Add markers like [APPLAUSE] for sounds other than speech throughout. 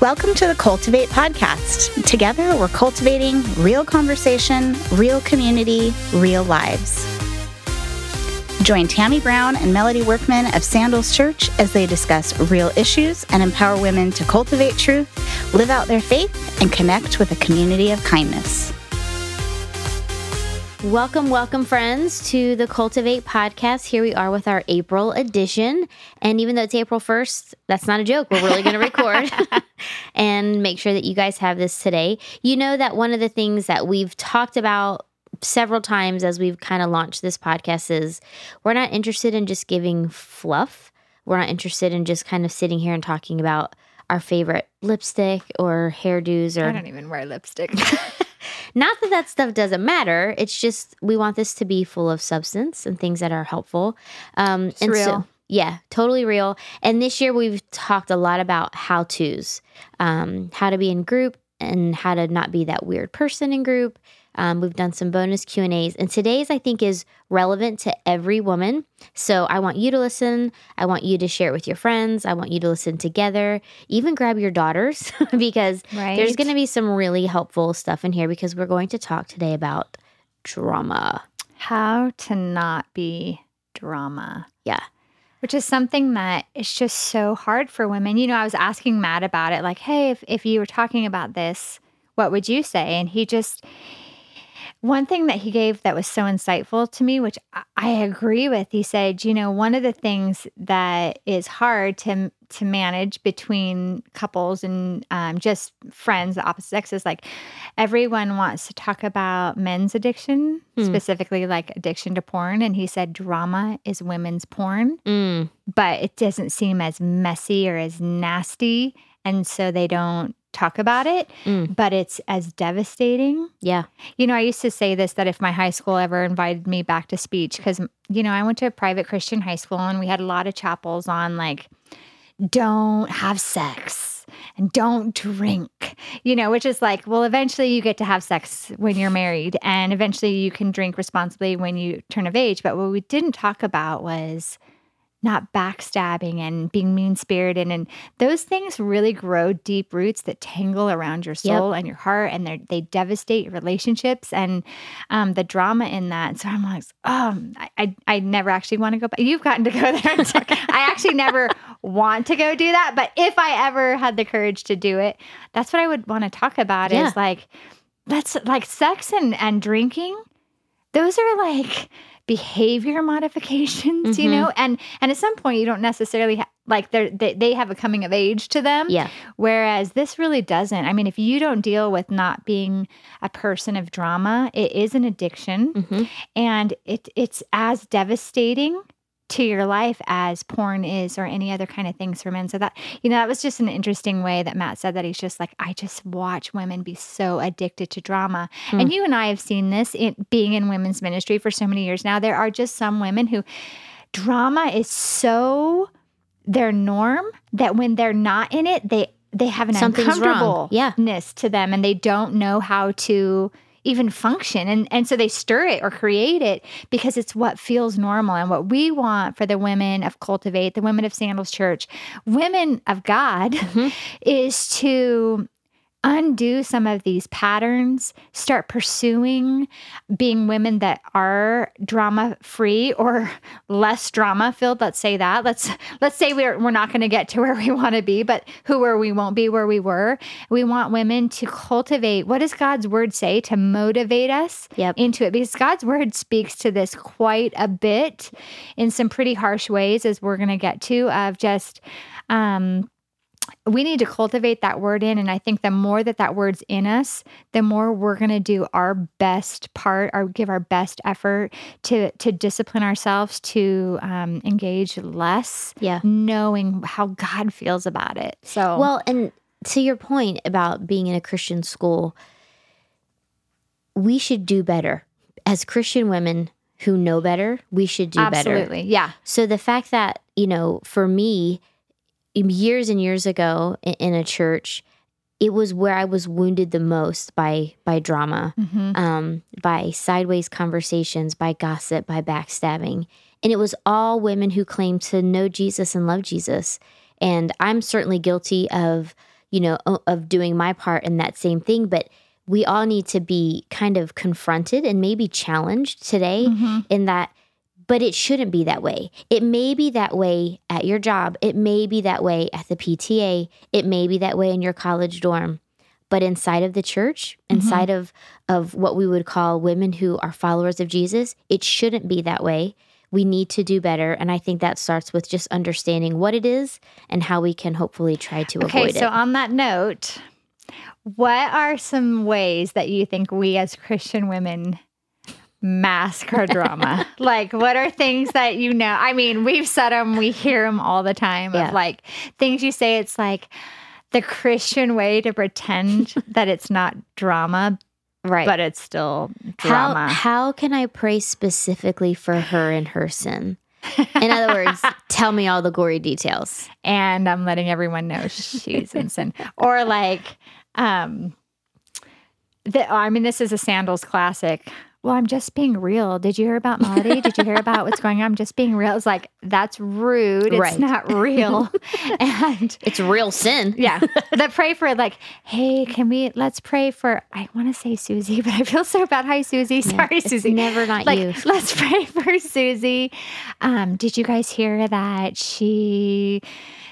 Welcome to the Cultivate podcast. Together, we're cultivating real conversation, real community, real lives. Join Tammy Brown and Melody Workman of Sandals Church as they discuss real issues and empower women to cultivate truth, live out their faith, and connect with a community of kindness. Welcome, welcome, friends, to the Cultivate podcast. Here we are with our April edition. And even though it's April 1st, that's not a joke. We're really going to record [LAUGHS] and make sure that you guys have this today. You know that one of the things that we've talked about several times as we've kind of launched this podcast is we're not interested in just giving fluff. We're not interested in just kind of sitting here and talking about our favorite lipstick or hairdos or I don't even wear lipstick. [LAUGHS] Not that that stuff doesn't matter. It's just we want this to be full of substance and things that are helpful. Um, It's and real. so, yeah, totally real. And this year we've talked a lot about how tos, um, how to be in group and how to not be that weird person in group. Um, we've done some bonus Q and A's, and today's I think is relevant to every woman. So I want you to listen. I want you to share it with your friends. I want you to listen together. Even grab your daughters [LAUGHS] because there's going to be some really helpful stuff in here because we're going to talk today about drama. How to not be drama. Yeah. Which is something that is just so hard for women. You know, I was asking Matt about it, like, hey, if, if you were talking about this, what would you say? And he just, one thing that he gave that was so insightful to me, which I- agree with, he said, you know, one of the things that is hard to to manage between couples and um, just friends, the opposite sexes, like everyone wants to talk about men's addiction, Hmm. specifically like addiction to porn. And he said drama is women's porn, Mm, but it doesn't seem as messy or as nasty. And so they don't talk about it, Mm. but it's as devastating. yeah. You know, I used to say this that if my high school ever invited me back to speech, because, you know, I went to a private Christian high school and we had a lot of chapels on like, don't have sex and don't drink, you know, which is like, well, eventually you get to have sex when you're married and eventually you can drink responsibly when you turn of age. But what we didn't talk about was not backstabbing and being mean spirited. And those things really grow deep roots that tangle around your Yep. soul and your heart and they they devastate your relationships and um, the drama in that. So I'm like, oh, I, I, I never actually want to go back. You've gotten to go there. [LAUGHS] [LAUGHS] I actually never want to go do that. But if I ever had the courage to do it, that's what I would want to talk about Yeah. is like, that's like sex and, and drinking. Those are like behavior [LAUGHS] modifications, you Mhm. know, and and at some point you don't necessarily ha- like they're, they they have a coming of age to them. Yeah. Whereas this really doesn't. I mean, if you don't deal with not being a person of drama, it is an addiction hmm and it it's as devastating to your life as porn is or any other kind of things for men. So that you know, that was just an interesting way that Matt said that he's just like, I just watch women be so addicted to drama. Hmm. And you and I have seen this in being in women's ministry for so many years now. There are just some women who drama is so their norm that when they're not in it, they they have an Something's wrong. Yeah. uncomfortableness to them and they don't know how to even function and and so they stir it or create it because it's what feels normal and what we want for the women of cultivate the women of sandals church women of god Mhm. is to undo some of these patterns start pursuing being women that are drama free or [LAUGHS] less drama filled let's say that. Let's let's say we're we're not going to get to where we [LAUGHS] want to be but who were we won't be where we were. We want women to cultivate what does god's word say to motivate us Yep. into it? Because god's word speaks to this quite a bit in some pretty harsh ways as we're going to get to of just um we need to cultivate that word in and i think the more that that word's in us the more we're going to do our best part or give our best effort to to discipline ourselves to um, engage less Yeah. knowing how god feels about it so Well, and to your point about being in a Christian school, we should do better. As Christian women who know better, we should do better. absolutely yeah So the fact that, you know, for me, years and years ago in, a church, it was where I was wounded the most by by drama, Mhm. um, by sideways conversations, by gossip, by backstabbing, and it was all women who claimed to know Jesus and love Jesus. And I'm certainly guilty of, you know, of doing my part in that same thing. But we all need to be kind of confronted and maybe challenged today Mhm. in that, but it shouldn't be that way. It may be that way at your job. It may be that way at the PTA. It may be that way in your college dorm. But inside of the church, mm-hmm. inside of, of what we would call women who are followers of Jesus, it shouldn't be that way. We need to do better. And I think that starts with just understanding what it is and how we can hopefully try to Okay, avoid it. Okay, so on that note, what are some ways that you think we as Christian women mask her drama? [LAUGHS] like, what are things that you know? I mean, we've said them, we hear them all the time Yeah. of like things you say. It's like the Christian way to pretend [LAUGHS] that it's not drama, right. but it's still how, drama. how can I pray specifically for her and her sin? In other words, [LAUGHS] tell me all the gory details. and I'm letting everyone know she's in sin. Or like, um, the, I mean, this is a sandals classic. Well, I'm just being real. Did you hear about Melody? Did you hear about what's going on? I'm just being real. It's like that's rude. It's Right. not real. [LAUGHS] and It's real sin. yeah, that pray for like, hey, can we? Let's pray for. I want to say Susie, but I feel so bad. Hi, Susie. Sorry, It's Susie never not like you. let's pray for Susie. Um, did you guys hear that she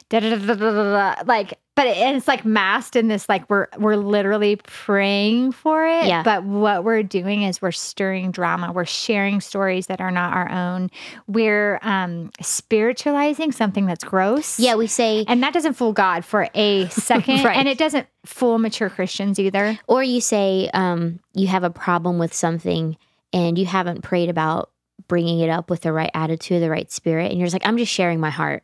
da, da, da, like but it, it's like masked in this like we're we're literally praying for it. Yeah. but what we're doing is we're stirring drama. We're sharing stories that are not our own. We're um spiritualizing something that's gross. Yeah, we say, and that doesn't fool God for a [LAUGHS] second. Right. and it doesn't fool mature Christians either. Or you say, um, you have a problem with something and you haven't prayed about bringing it up with the right attitude, the right spirit, and you're just like, I'm just sharing my heart.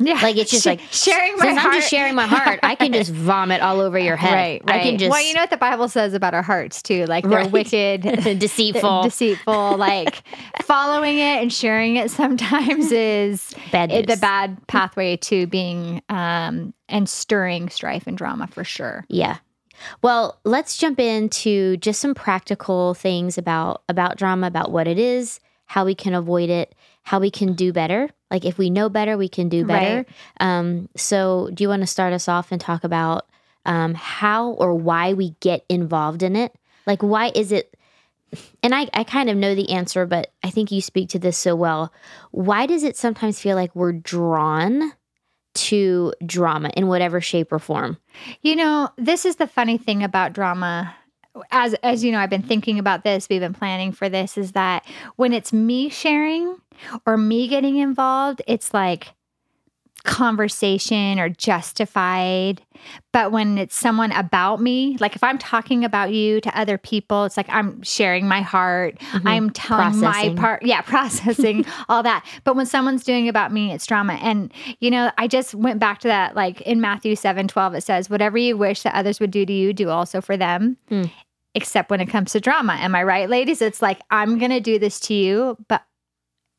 Yeah Like it's just like sharing my since heart I'm just sharing my heart, I can just [LAUGHS] vomit all over your head. Right, right. I can just well, you know what the Bible says about our hearts too. Like they're Right. [LAUGHS] wicked, [LAUGHS] deceitful, deceitful. Like following it and sharing it sometimes is bad it, the bad pathway to being um and stirring strife and drama for sure. Yeah. Well, let's jump into just some practical things about about drama, about what it is, how we can avoid it, how we can do better. Like if we know better, we can do better. Um, so, do you want to start us off and talk about um, how or why we get involved in it? Like, why is it? And I, I kind of know the answer, but I think you speak to this so well. Why does it sometimes feel like we're drawn to drama in whatever shape or form? You know, this is the funny thing about drama. As as you know, I've been thinking about this, we've been planning for this is that when it's me sharing or me getting involved, it's like conversation or justified. But when it's someone about me, like if I'm talking about you to other people, it's like I'm sharing my heart. I'm telling Processing. my part. Yeah, [LAUGHS] processing all that. But when someone's doing about me, it's drama. And, you know, I just went back to that. Like in Matthew 7 12, it says, Whatever you wish that others would do to you, do also for them. Hmm. Except when it comes to drama. Am I right, ladies? It's like, I'm going to do this to you, but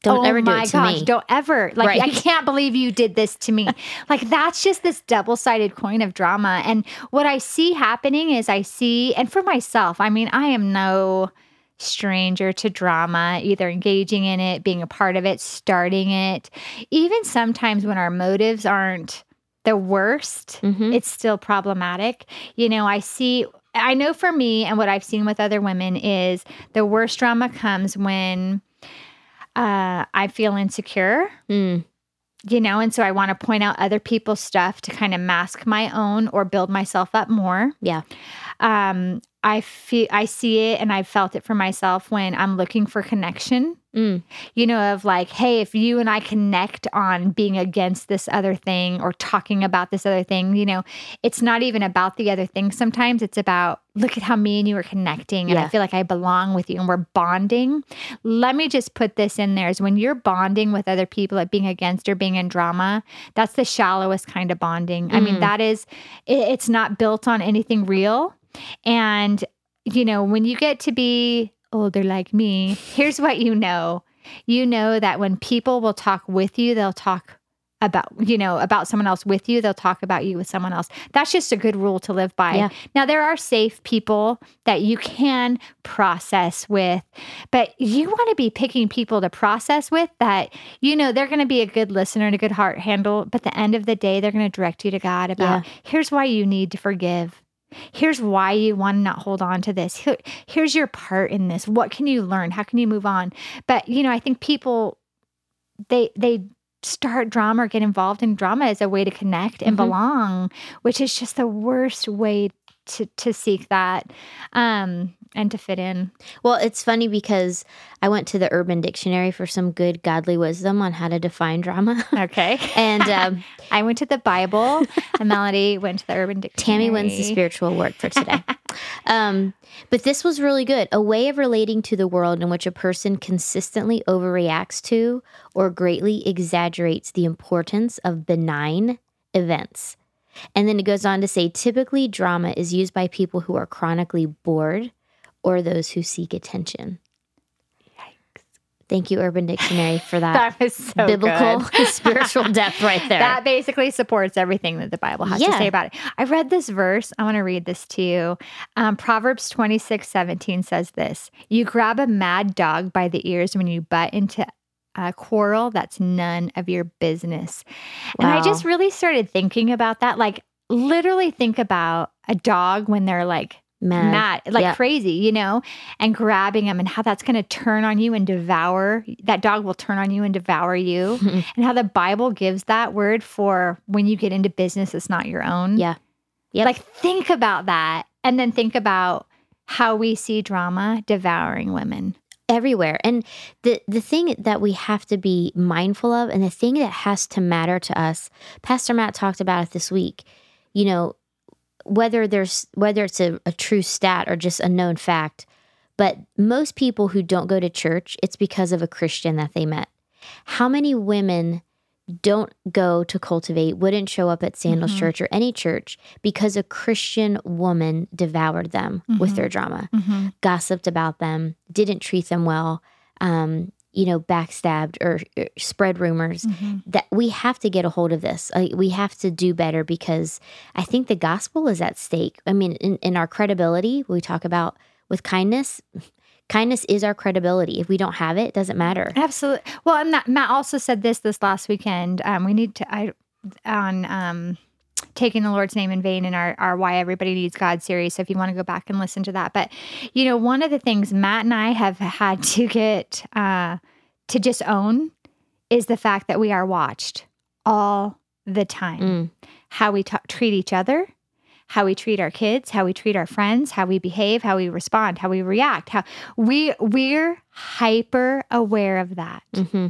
Don't oh ever do it to gosh, me. Don't ever. Like, I can't believe you did this to me. [LAUGHS] like, that's just this double sided coin of drama. And what I see happening is I see, and for myself, I mean, I am no stranger to drama, either engaging in it, being a part of it, starting it. Even sometimes when our motives aren't the worst, Mhm. it's still problematic. You know, I see, I know for me, and what I've seen with other women is the worst drama comes when uh, I feel insecure, Mm, you know, and so I want to point out other people's stuff to kind of mask my own or build myself up more. yeah. Um, I feel I see it and I've felt it for myself when I'm looking for connection. Mm, You know, of like, hey, if you and I connect on being against this other thing or talking about this other thing, you know, it's not even about the other thing. Sometimes it's about, look at how me and you are connecting and I feel like I belong with you and we're bonding. Let me just put this in there is when you're bonding with other people at being against or being in drama, that's the shallowest kind of bonding. I mean, Mm. that is, it, it's not built on anything real. And, you know, when you get to be older like me, here's what you know. You know that when people will talk with you, they'll talk about you know about someone else with you they'll talk about you with someone else that's just a good rule to live by Yeah. now there are safe people that you can process with but you want to be picking people to process with that you know they're going to be a good listener and a good heart handle but at the end of the day they're going to direct you to god about here's why you need to forgive here's why you want to not hold on to this. Here's your part in this. What can you learn? How can you move on? But you know i think people they they start drama or get involved in drama as a way to connect and Mhm. belong which is just the worst way to to seek that. Um and to fit in Well, it's funny because I went to the Urban Dictionary for some good godly wisdom on how to define drama. okay [LAUGHS] and um, [LAUGHS] i went to the bible and melody went to the urban dictionary Tammy wins the spiritual work for today. [LAUGHS] um, but this was really good. A way of relating to the world in which a person consistently overreacts to or greatly exaggerates the importance of benign events. And then it goes on to say typically drama is used by people who are chronically bored or those who seek attention. Yikes. Thank you, Urban Dictionary, for [LAUGHS] that, that was so biblical [LAUGHS] spiritual [LAUGHS] depth right there. That basically supports everything that the Bible has to say about it. I read this verse. I want to read this to you. Um, Proverbs 26 17 says this You grab a mad dog by the ears when you butt into a quarrel that's none of your business. And I just really started thinking about that. Like, literally think about a dog when they're like Mad. mad, like Yeah. crazy, you know, and grabbing them and how that's going to turn on you and devour. That dog will turn on you and devour you. [LAUGHS] and how the Bible gives that word for when you get into business that's not your own. Yeah. yeah. Like, think about that. And then think about how we see drama devouring women. everywhere and the the thing that we have to be mindful of and the thing that has to matter to us pastor matt talked about it this week you know whether there's whether it's a, a true stat or just a known fact but most people who don't go to church it's because of a christian that they met how many women don't go to cultivate wouldn't show up at sandals Mhm. church or any church because a christian woman devoured them with Mhm. their drama Mm-hmm. gossiped about them, didn't treat them well, um, you know, backstabbed or, or spread rumors. Mm-hmm. That we have to get a hold of this. Uh, we have to do better because I think the gospel is at stake. I mean, in, in our credibility, we talk about with kindness. Kindness is our credibility. If we don't have it, it doesn't matter. Absolutely. Well, and that, Matt also said this this last weekend. Um, we need to I on um, taking the Lord's name in vain in our our Why Everybody Needs God series. So if you want to go back and listen to that, but you know, one of the things Matt and I have had [LAUGHS] to get uh, to just own is the fact that we are watched all the time. Mm. How we ta- treat each other. How we treat our kids, how we treat our friends, how we behave, how we respond, how we react, how we we're hyper aware of that. hmm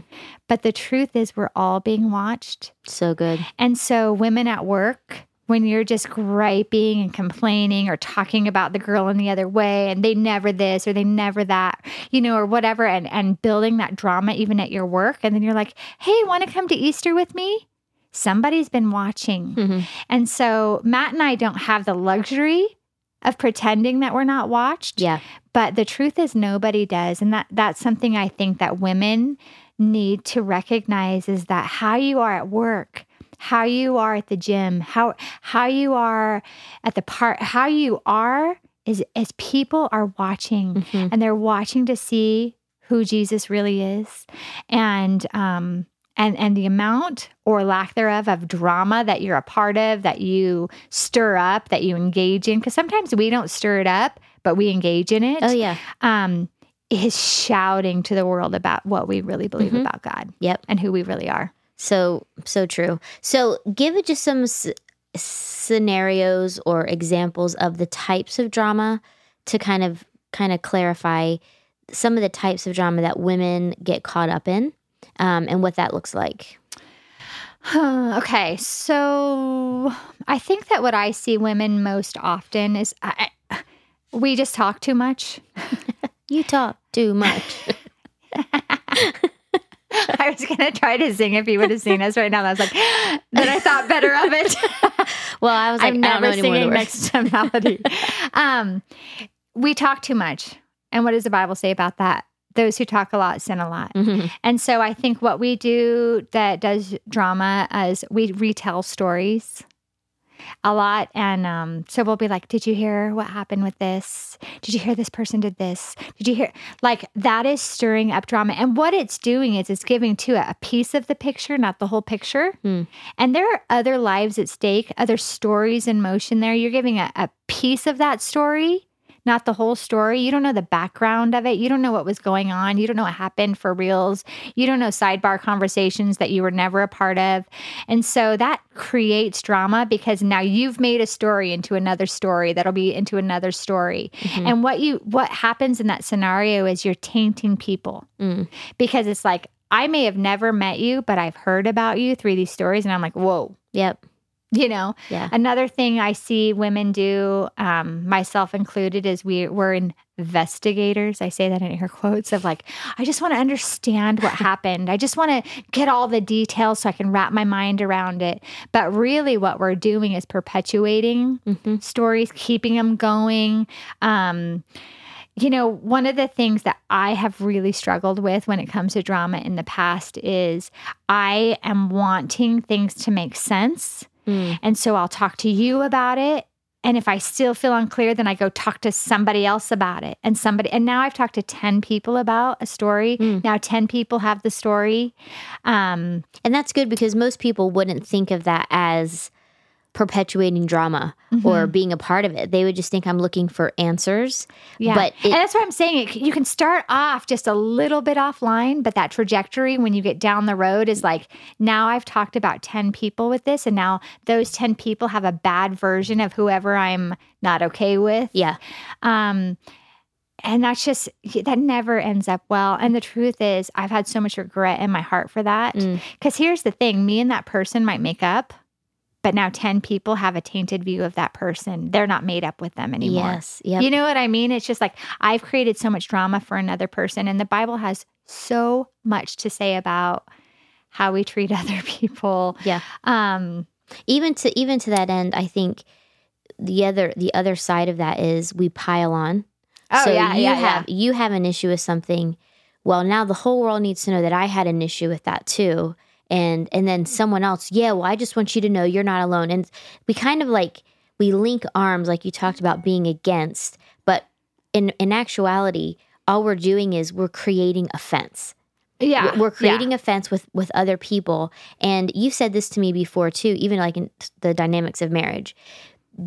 But the truth is, we're all being watched. So good. And so, women at work, when you're just griping and complaining or talking about the girl in the other way and they never this or they never that, you know, or whatever, and, and building that drama even at your work. And then you're like, hey, want to come to Easter with me? Somebody's been watching. Mhm. And so, Matt and I don't have the luxury of pretending that we're not watched Yeah. but the truth is nobody does and that that's something i think that women need to recognize is that how you are at work how you are at the gym how how you are at the part how you are is as people are watching Mhm. and they're watching to see who jesus really is and um and and the amount or lack thereof of drama that you're a part of that you stir up that you engage in because sometimes we don't stir it up but we engage in it Oh yeah. um is shouting to the world about what we really believe Mhm. about god Yep. and who we really are So so true. So give it just some s- scenarios or examples of the types of drama to kind of kind of clarify some of the types of drama that women get caught up in um, and what that looks like. okay so i think that what i see women most often is I, I- we just talk too much [LAUGHS] You talk too much. [LAUGHS] I was gonna try to sing if you would have seen us right now. I was like, [GASPS] then I thought better of it. [LAUGHS] well, I was like, I'm I don't know never singing next to Melody. um, we talk too much, and what does the Bible say about that? Those who talk a lot sin a lot. Mhm. And so I think what we do that does drama is we retell stories a lot. And um, so we'll be like, Did you hear what happened with this? Did you hear this person did this? Did you hear? Like that is stirring up drama. And what it's doing is it's giving to it a piece of the picture, not the whole picture. Hmm. And there are other lives at stake, other stories in motion there. You're giving a, a piece of that story not the whole story. You don't know the background of it. You don't know what was going on. You don't know what happened for reals. You don't know sidebar conversations that you were never a part of. And so that creates drama because now you've made a story into another story that'll be into another story. Mhm. And what you what happens in that scenario is you're tainting people Mm. because it's like I may have never met you, but I've heard about you through these stories and I'm like, "Whoa." Yep. You know, Yeah. Another thing I see women do, um, myself included, is we we're investigators. I say that in air quotes of like, I just want to understand what [LAUGHS] happened. I just want to get all the details so I can wrap my mind around it. But really, what we're doing is perpetuating hmm stories, keeping them going. Um, you know, one of the things that I have really struggled with when it comes to drama in the past is I am wanting things to make sense. Mm. And so I'll talk to you about it. And if I still feel unclear, then I go talk to somebody else about it. And somebody, and now I've talked to 10 people about a story. Mm. Now 10 people have the story. Um, And that's good because most people wouldn't think of that as perpetuating drama or Mm-hmm. being a part of it. They would just think I'm looking for answers. yeah. But it, and that's what I'm saying. It, you can start off just a little bit offline, but that trajectory when you get down the road is like, now I've talked about 10 people with this. And now those 10 people have a bad version of whoever I'm not okay with. yeah. Um, and that's just that never ends up well. And the truth is, I've had so much regret in my heart for that. Mm. Because here's the thing: me and that person might make up, but now ten people have a tainted view of that person. They're not made up with them anymore. Yes. Yep. You know what I mean? It's just like I've created so much drama for another person, and the Bible has so much to say about how we treat [LAUGHS] other people. Yeah. Um, even to even to that end, I think the other the other side of that is we pile on. oh so yeah, you yeah, have you have an issue with something. Well, now the whole world needs to know that I had an issue with that too. And and then someone else, yeah, well, I just want you to know you're not alone. And we kind of like we link arms like you talked about being against, but in in actuality, all we're doing is we're creating offense. yeah. We're- yeah. creating a fence with with other people. And you've said this to me before too, even like in the dynamics of marriage.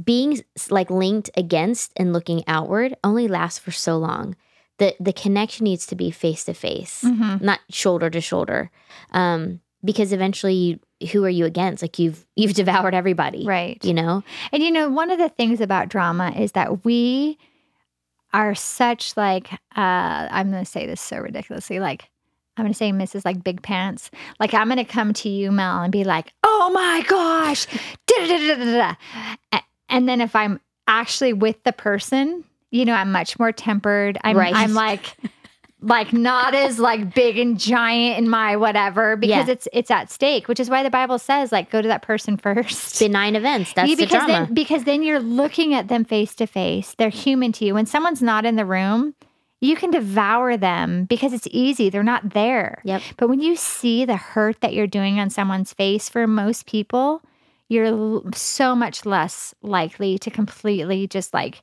Being like linked against and looking outward only lasts for so long. The the connection needs to be face to face, Mhm. not shoulder to shoulder. Um, because eventually who are you against? Like you've you've [LAUGHS] devoured everybody. right. You know? And you know, one of the things about drama is that we are such like uh I'm going to say this so ridiculously like I'm going to say Mrs. like big pants. Like I'm going to come to you Mel and be like, "Oh my gosh." And then if I'm actually with the person, you know, I'm much more tempered. I'm Right. I'm like like not [LAUGHS] as like big and giant in my whatever because Yeah. it's it's at stake, which is why the Bible says like go to that person [LAUGHS] first. Benign events. That's Yeah, the because drama. then because then you're looking at them face to face. They're human to you. When someone's not in the room, you can devour them because it's easy. They're not there. Yep. But when you see the hurt that you're doing on someone's face, for most people, you're l- so much less likely to completely just like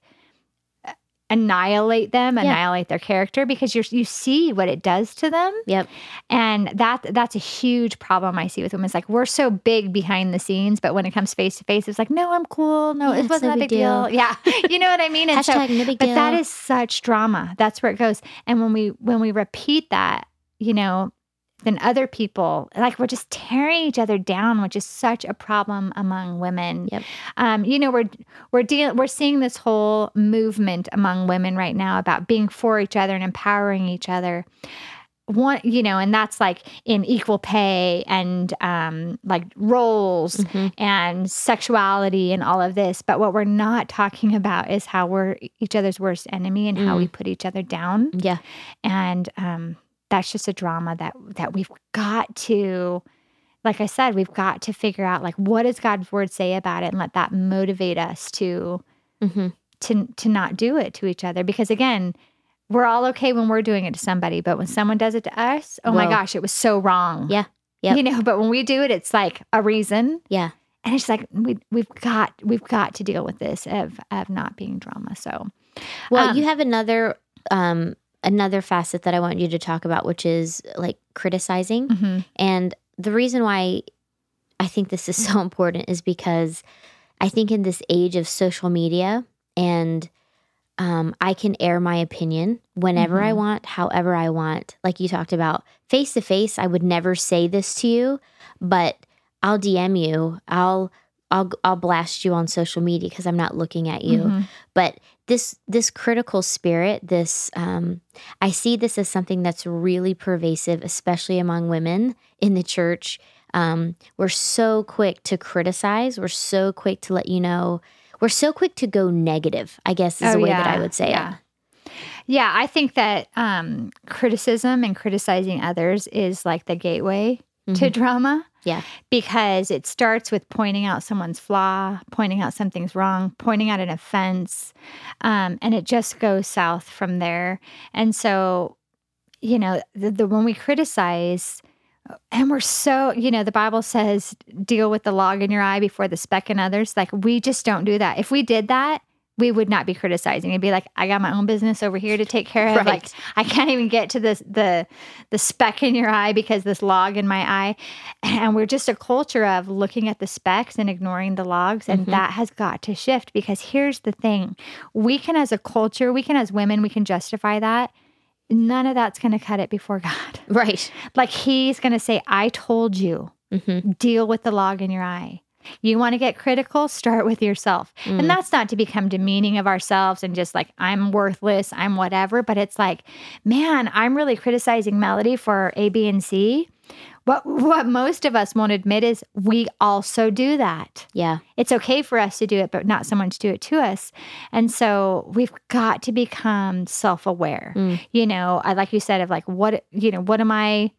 annihilate them, Yeah. annihilate their character because you're you see what it does to them. Yep. And that that's a huge problem I see with women. It's like we're so big behind the scenes, but when it comes face to face, it's like, no, I'm cool. No, Yeah, it wasn't no that big big deal. deal. Yeah. [LAUGHS] You know what I mean? And so Hashtag no big but deal. that is such drama. That's where it goes. And when we when we repeat that, you know, then other people like we're just tearing each other down, which is such a problem among women. Yep. Um, you know, we're we're dealing we're seeing this whole movement among women right now about being for each other and empowering each other. One, you know, and that's like in equal pay and um, like roles Mhm. and sexuality and all of this. But what we're not talking about is how we're each other's worst enemy and how we put each other down. Yeah. And um, that's just a drama that that we've got to, like I said, we've got to figure out like what does God's word say about it and let that motivate us to hmm to to not do it to each other because again we're all okay when we're doing it to somebody, but when someone does it to us, oh my gosh, it was so wrong. Yeah. Yep. You know, but when we do it, it's like a reason. Yeah. And it's like we we've got we've got to deal with this of of not being drama. So Well, Um, you have another um another facet that I want you to talk about, which is like criticizing. mhm. And the reason why I think this is [LAUGHS] so important is because I think in this age of social media and um, I can air my opinion whenever I Mhm. want, however I want. Like you talked about face to face, I would never say this to you, but I'll DM you. I'll I'll I'll blast you on social media because I'm not looking at you Mhm. but this this critical spirit this um, i see this as something that's really pervasive especially among women in the church um, we're so quick to criticize we're so quick to let you know we're so quick to go negative i guess is Oh, the way that i would say yeah. it Yeah, I think that um, criticism and criticizing others is like the gateway to Mhm. drama. Yeah. Because it starts with pointing out someone's flaw, pointing out something's wrong, pointing out an offense, um, and it just goes south from there. And so, you know, the, the when we criticize, and we're so, you know, the Bible says deal with the log in your eye before the speck in others. Like we just don't do that. If we did that, we would not be criticizing. It'd be like, I got my own business over here to take care of. Right. Like I can't even get to this the the speck in your eye because this log in my eye. And we're just a culture of looking at the specks and ignoring the logs. And Mhm. that has got to shift because here's the thing. We can as a culture, we can as women, we can justify that. None of that's gonna cut it before [LAUGHS] God. right Like he's gonna say, I told you hmm deal with the log in your eye. You want to get critical? Start with yourself. Mm. And that's not to become demeaning of ourselves and just like, I'm worthless, I'm whatever. But it's like, man, I'm really criticizing Melody for A, B, and C. What, what most of us won't admit is we also do that. yeah It's okay for us to do it, but not someone to do it to us. And so we've got to become self aware. Mm. You know, I like you said, of like, what, you know, what am I,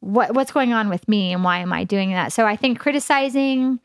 what what's going on with me and why am I doing that? So I think criticizing,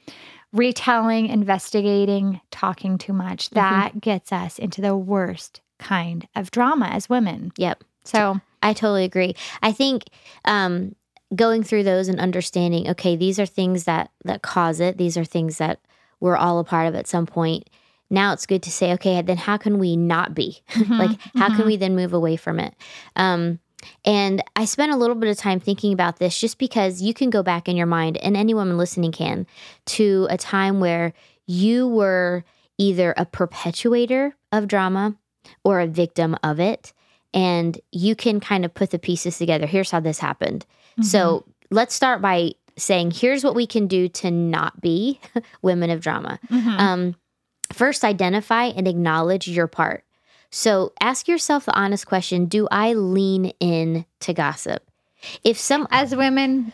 retelling, investigating, talking too much, that gets us into the worst kind of drama as women. yep So I totally agree. I think um, going through those and understanding, okay, these are things that that cause it. These are things that we're all a part of at some point. Now it's good to say, okay, then how can we not be? [LAUGHS] like, how can we then move away from it? Um, and I spent a little bit of time thinking about this just because you can go back in your mind, and any woman listening can, to a time where you were either a perpetuator of drama or a victim of it. And you can kind of put the pieces together. Here's how this happened. So let's start by saying, here's what we can do to not be [LAUGHS] women of drama. Mhm. Um, first, identify and acknowledge your part. So ask yourself the honest question Do I lean in to gossip? If some, as [LAUGHS] women,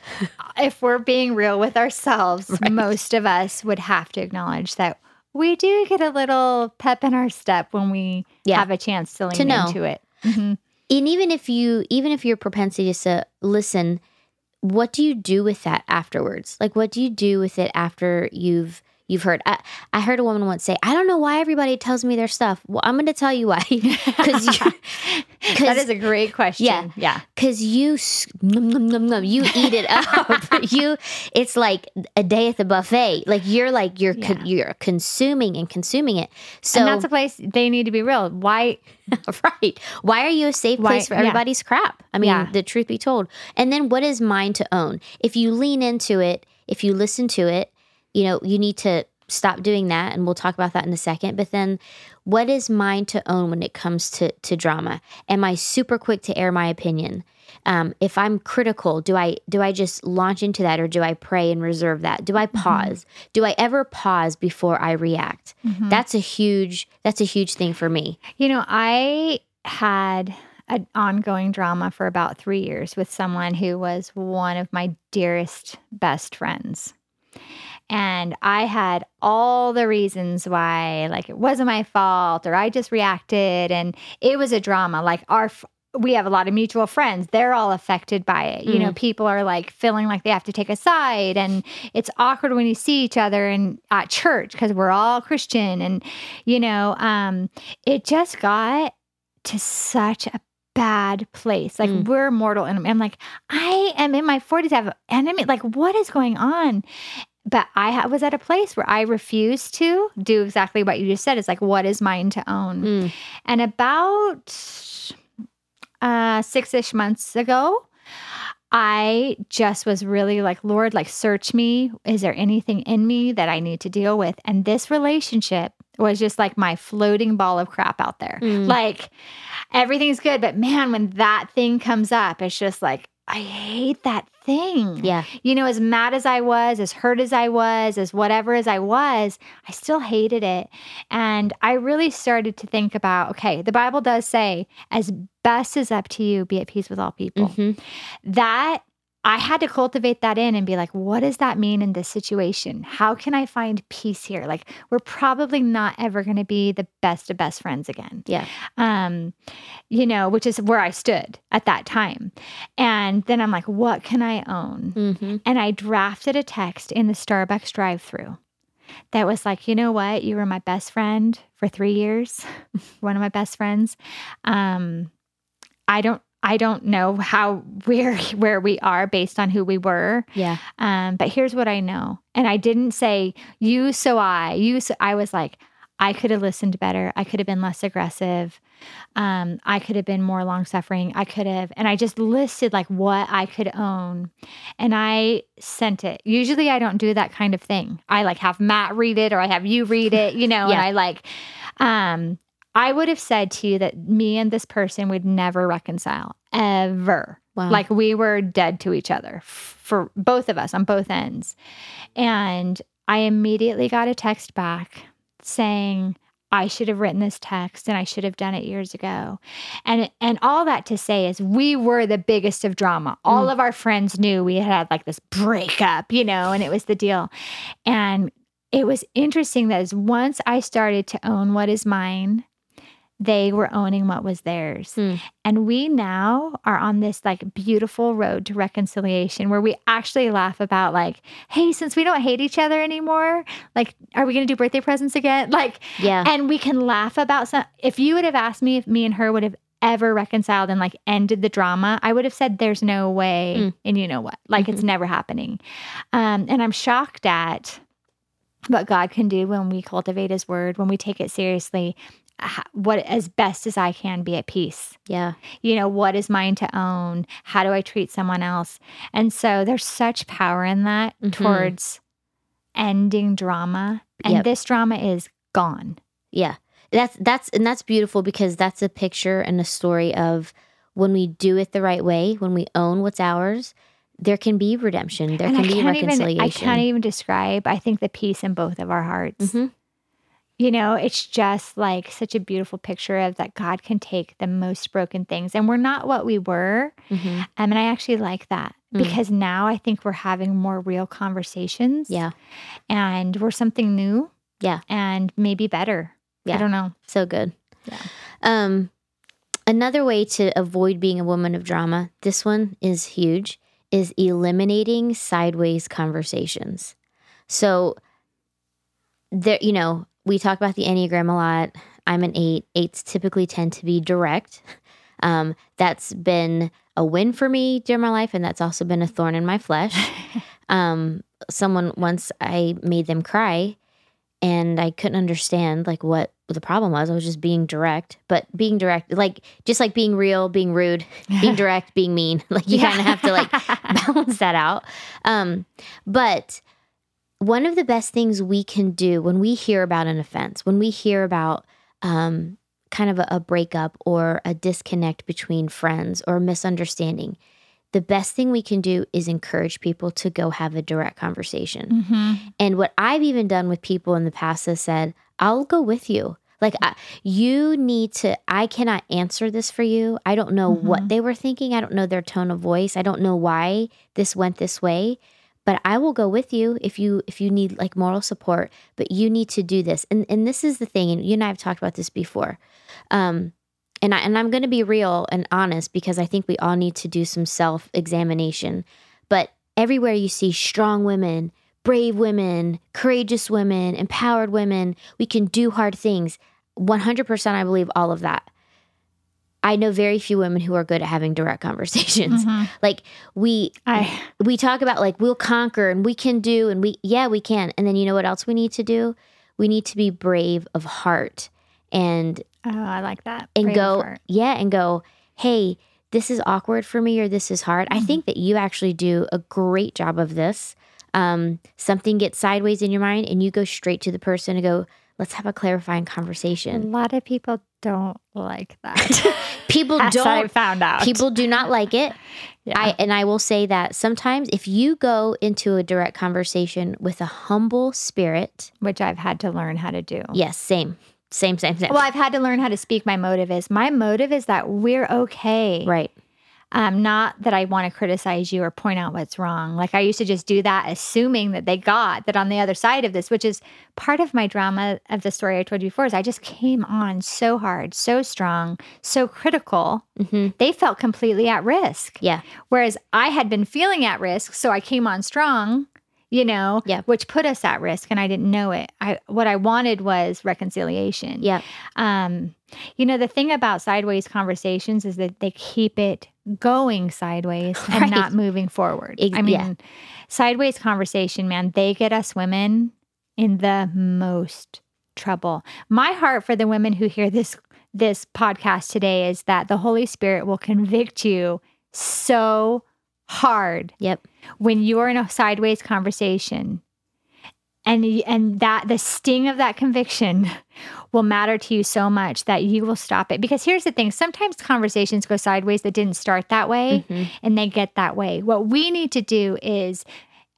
if we're being real with ourselves, [LAUGHS] Right. most of us would have to acknowledge that we do get a little pep in our step when we Yeah. have a chance to lean To know. into it. Mhm. and even if you, even if your propensity is to listen, what do you do with that afterwards? Like, what do you do with it after you've you've heard? I, I heard a woman once say, "I don't know why everybody tells me their stuff." Well, I'm going to tell you why, [LAUGHS] because [LAUGHS] that is a great question. Yeah. Yeah. because you num, num, num, you eat it up [LAUGHS] you it's like a day at the buffet like you're like you're Yeah. you're consuming and consuming it so and that's a place they need to be real. Why? right why are you a safe Why- place for yeah. everybody's crap i mean Yeah. the truth be told and then what is mine to own if you lean into it if you listen to it you know you need to stop doing that and we'll talk about that in a second but then what is mine to own when it comes to to drama? Am i super quick to air my opinion? Um, if i'm critical do i do i just launch into that or do i pray and reserve that? Do i pause? Do i ever pause before i react? That's a huge that's a huge thing for me. You know, I had an ongoing drama for about three years with someone who was one of my dearest best friends. And I had all the reasons why, like, it wasn't my fault or I just reacted. And it was a drama. Like, our, f- we have a lot of mutual friends. They're all affected by it. You know, people are like feeling like they have to take a side. And it's awkward when you see each other and at church because we're all Christian. And, you know, um, it just got to such a bad place. Like Mm. we're mortal and I'm like, I am in my 40s, I have an enemy. Like, what is going on? But I was at a place where I refused to do exactly what you just said. It's like, what is mine to own? Mm. And about uh, six ish months ago, I just was really like, Lord, like, search me. Is there anything in me that I need to deal with? And this relationship was just like my floating ball of crap out there. Mm. Like, everything's good. But man, when that thing comes up, it's just like, I hate that thing Yeah. you know, as mad as I was, as hurt as I was, as whatever as I was, I still hated it. And I really started to think about okay, the Bible does say, as best is up to you, be at peace with all people. Mhm. That I had to cultivate that in and be like, what does that mean in this situation? How can I find peace here? Like, we're probably not ever going to be the best of best friends again Yeah. um, you know, which is where I stood at that time. And then I'm like, what can I own? hmm And I drafted a text in the Starbucks drive through that was like, you know what? You were my best friend for three years, [LAUGHS] one of my best friends. Um, I don't. I don't know how [LAUGHS] we're where we are based on who we were. Yeah. Um, but here's what I know. And I didn't say you, so I, you, so I was like, I could have listened better. I could have been less aggressive. Um, I could have been more long suffering. I could have, and I just listed like what I could own and I sent it. Usually I don't do that kind of thing. I like have Matt read it or I have you read it, you know, and I like, um, I would have said to you that me and this person would never reconcile ever. Wow. Like we were dead to each other for both of us on both ends. And I immediately got a text back saying, I should have written this text and I should have done it years ago. And and all that to say is we were the biggest of drama. Hmm. All of our friends knew we had had like this breakup, you know, and it was the deal. And it was interesting that as once I started to own what is mine, they were owning what was theirs. Hmm. And we now are on this like beautiful road to reconciliation where we actually laugh about like, hey, since we don't hate each other anymore, like, are we going to do birthday presents again? [LAUGHS] Like, Yeah. and we can laugh about some. If you would have asked me if me and her would have ever reconciled and like ended the drama, I would have said there's no way. Mm. And you know what? Like it's never happening. Um, and I'm shocked at what God can do when we cultivate His Word, when we take it seriously. What as best as I can be at peace yeah. you know what is mine to own how do i treat someone else and so there's such power in that Mhm. towards ending drama and Yep. this drama is gone Yeah. That's that's and that's beautiful because that's a picture and a story of when we do it the right way, when we own what's ours, there can be redemption. There and can be reconciliation. even i can't even describe i think the peace in both of our hearts Mhm. You know it's just like such a beautiful picture of that god can take the most broken things and we're not what we were Mhm. um, and i actually like that Mm. because now i think we're having more real conversations Yeah. and we're something new Yeah. and maybe better Yeah. i don't know So good. Yeah. Um, another way to avoid being a woman of drama, this one is huge, is eliminating sideways conversations. So there, you know, we talk about the Enneagram a lot. I'm an eight. Eights typically tend to be direct. Um, that's been a win for me during my life, and that's also been a thorn in my flesh. [LAUGHS] um, someone once I made them cry, and I couldn't understand like what the problem was. I was just being direct, but being direct, like just like being real, being rude, being [LAUGHS] direct, being mean. [LAUGHS] Like you kind of have to like balance that out. Um, but one of the best things we can do when we hear about an offense, when we hear about um, kind of a, a breakup or a disconnect between friends or a misunderstanding, the best thing we can do is encourage people to go have a direct conversation. hmm And what I've even done with people in the past is said, I'll go with you. Like, I, you need to, I cannot answer this for you. I don't know what they were thinking. I don't know their tone of voice. I don't know why this went this way. But I will go with you if you if you need like moral support. But you need to do this, and and this is the thing. And you and I have talked about this before. Um, and I and I'm going to be real and honest because I think we all need to do some self examination. But everywhere you see strong women, brave women, courageous women, empowered women, we can do hard things. 100% I believe all of that. I know very few women who are good at having direct [LAUGHS] conversations. Like we I we talk about like we'll conquer and we can do and we yeah we can and then you know what else we need to do we need to be brave of heart and oh, I like that. and Brave go yeah and go hey this is awkward for me or this is hard Mm-hmm. i think that you actually do a great job of this um, something gets sideways in your mind and you go straight to the person and go let's have a clarifying conversation. A lot of people don't like that. [LAUGHS] people As don't I found out. people do not like it [LAUGHS] Yeah. I and I will say that sometimes if you go into a direct conversation with a humble spirit, which I've had to learn how to do. yes, same, same, same, same. Well, I've had to learn how to speak my motive is. My motive is that we're okay. right, Um, not that I want to criticize you or point out what's wrong. Like I used to just do that, assuming that they got that on the other side of this, which is part of my drama of the story I told you before. Is I just came on so hard, so strong, so critical. hmm They felt completely at risk. yeah, Whereas I had been feeling at risk, so I came on strong, you know, Yeah. which put us at risk and I didn't know it. I what I wanted was reconciliation. yeah, Um, you know, the thing about sideways conversations is that they keep it going sideways Right. and not moving forward. Ex- I mean, yeah. sideways conversation, man, they get us women in the most trouble. My heart for the women who hear this this podcast today is that the Holy Spirit will convict you so hard yep, when you're in a sideways conversation and and that the sting of that conviction will matter to you so much that you will stop it because here's the thing sometimes conversations go sideways that didn't start that way Mhm. and they get that way what we need to do is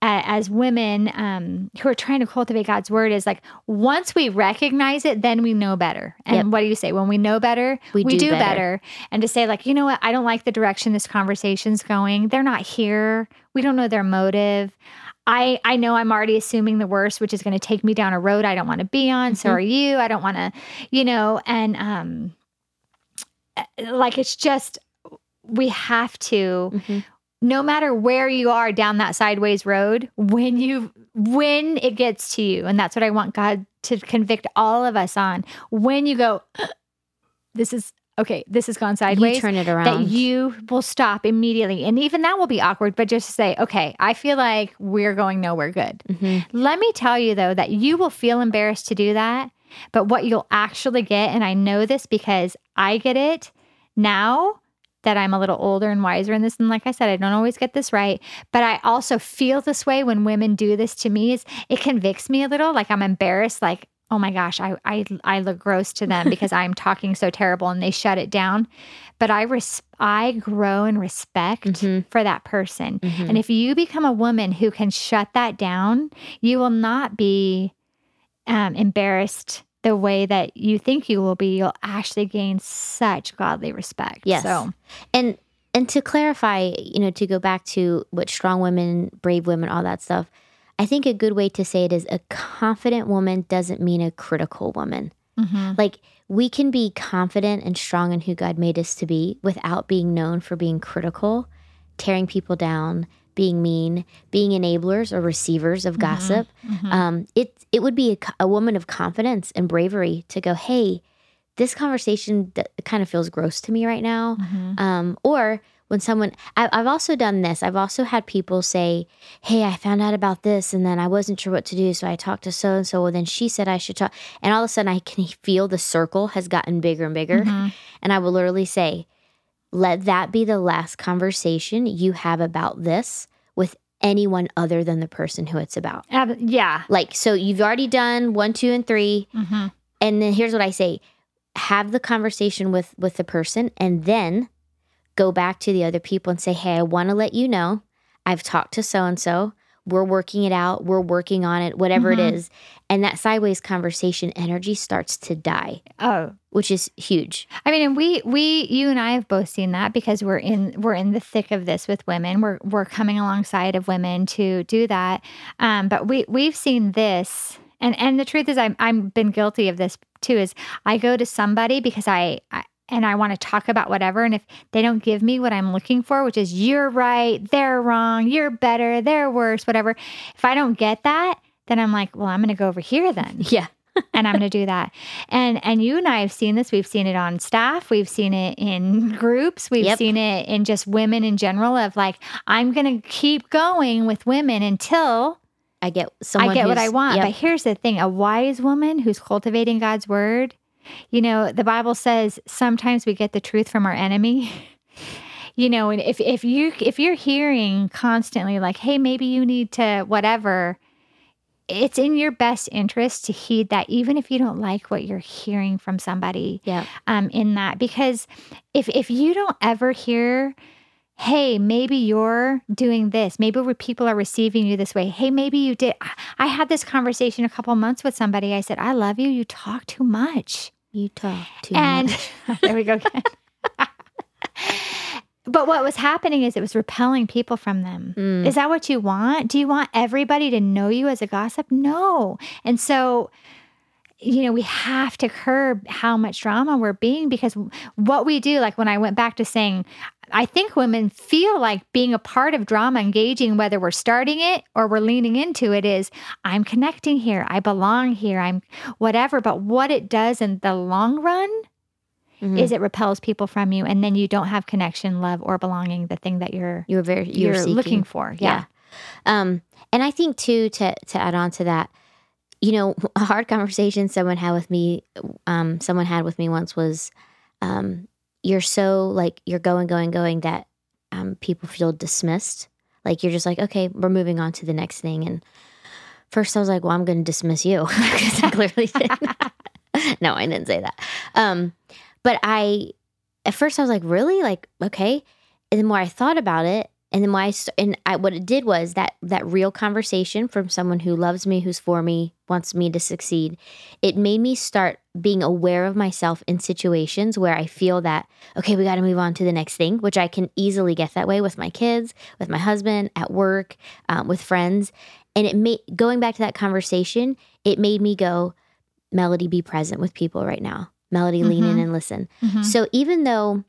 uh, as women um, who are trying to cultivate God's word is like once we recognize it, then we know better. And Yep. what do you say? When we know better, We do do better. better. And to say like, you know what? I don't like the direction this conversation's going. They're not here. We don't know their motive. I I know I'm already assuming the worst, which is going to take me down a road I don't want to be on. So Mhm. are you. I don't want to, you know, and um, uh, like it's just we have to Mhm. No matter where you are down that sideways road when you when it gets to you and that's what i want god to convict all of us on when you go [GASPS] this is okay this has gone sideways you turn it around. that you will stop immediately and even that will be awkward but just say okay i feel like we're going nowhere good Mhm. let me tell you though that you will feel embarrassed to do that but what you'll actually get and i know this because i get it now that I'm a little older and wiser in this. And like I said, I don't always get this right. But I also feel this way when women do this to me is it convicts me a little. Like I'm embarrassed, like, oh my gosh, I I, I look gross to them [LAUGHS] because I'm talking so terrible and they shut it down. But I res- I grow in respect Mhm. for that person. Mhm. And if you become a woman who can shut that down, you will not be um, embarrassed the way that you think you will be. You'll actually gain such godly respect. Yes. So and and to clarify, you know, to go back to what strong women, brave women, all that stuff. I think a good way to say it is a confident woman doesn't mean a critical woman. mhm. Like we can be confident and strong in who God made us to be without being known for being critical, tearing people down, being mean, being enablers or receivers of gossip. Um, it it would be a, a woman of confidence and bravery to go, hey, this conversation d- kind of feels gross to me right now. Um, or when someone, I, I've also done this. I've also had people say, "Hey, I found out about this, and then I wasn't sure what to do, so I talked to so and so. Well, then she said I should talk, and all of a sudden I can feel the circle has gotten bigger and bigger, and I will literally say, "Let that be the last conversation you have about this with anyone other than the person who it's about." Ab- yeah. Like, so you've already done one, two, and three, hmm and then here's what I say: have the conversation with with the person, and then go back to the other people and say, "Hey, I want to let you know I've talked to so and so. We're working it out. We're working on it. Whatever Mhm. it is." And that sideways conversation energy starts to die, Oh, which is huge. I mean, and we we you and I have both seen that because we're in we're in the thick of this with women. We're we're coming alongside of women to do that. Um, but we we've seen this, and and the truth is, I'm I've been guilty of this too. Is I go to somebody because I. I and I want to talk about whatever. And if they don't give me what I'm looking for, which is you're right, they're wrong, you're better, they're worse, whatever. If I don't get that, then I'm like, well, I'm going to go over here then [LAUGHS] Yeah. [LAUGHS] and I'm going to do that. And and you and I have seen this. We've seen it on staff. We've seen it in groups. We've Yep. seen it in just women in general. Of like, I'm going to keep going with women until I get someone I get what I want. Yep. But here's the thing: a wise woman who's cultivating God's word. You know, the Bible says sometimes we get the truth from our enemy. [LAUGHS] you know, and if if you if you're hearing constantly like, hey, maybe you need to whatever, it's in your best interest to heed that, even if you don't like what you're hearing from somebody yeah. um, in that because if if you don't ever hear hey maybe you're doing this. Maybe people are receiving you this way. Hey maybe you did I- i had this conversation a couple months with somebody. I said i love you. You talk too much. You talk too and much. [LAUGHS] there we go again. But what was happening is it was repelling people from them. Mm. is that what you want? Do you want everybody to know you as a gossip? No. And so you know, we have to curb how much drama we're being because what we do, like when I went back to saying, I think women feel like being a part of drama, engaging, whether we're starting it or we're leaning into it, is I'm connecting here, I belong here, I'm whatever. But what it does in the long run Mhm. is it repels people from you, and then you don't have connection, love, or belonging, the thing that you're you're very you're, you're, looking for. Yeah. Um, and I think too to to add on to that, you know, [LAUGHS] a hard conversation someone had with me, um, someone had with me once was, um, you're so like you're going, going, going that um, people feel dismissed. Like you're just like, okay, we're moving on to the next thing. And first I was like, well, I'm going to dismiss you [LAUGHS] because I clearly [LAUGHS] did. no, I didn't say that. Um, but I, at first I was like, really? Like, okay. And the more I thought about it, and then why and I, what it did was that that real conversation from someone who loves me, who's for me, wants me to succeed. It made me start being aware of myself in situations where I feel that okay, we got to move on to the next thing, which I can easily get that way with my kids, with my husband, at work, um, with friends, and it made going back to that conversation. It made me go, Melody, be present with people right now. Melody, lean in Mhm. and listen. Mhm. So even though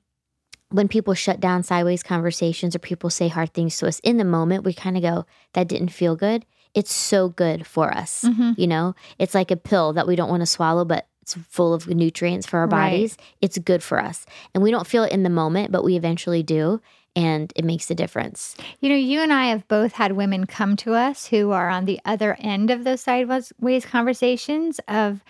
when people shut down sideways conversations or people say hard things to us in the moment, we kind of go, that didn't feel good. It's so good for us. Mhm. You know, it's like a pill that we don't want to swallow, but it's full of nutrients for our Right. bodies. It's good for us. And we don't feel it in the moment, but we eventually do. And it makes a difference. You know, you and I have both had women come to us who are on the other end of those sideways conversations of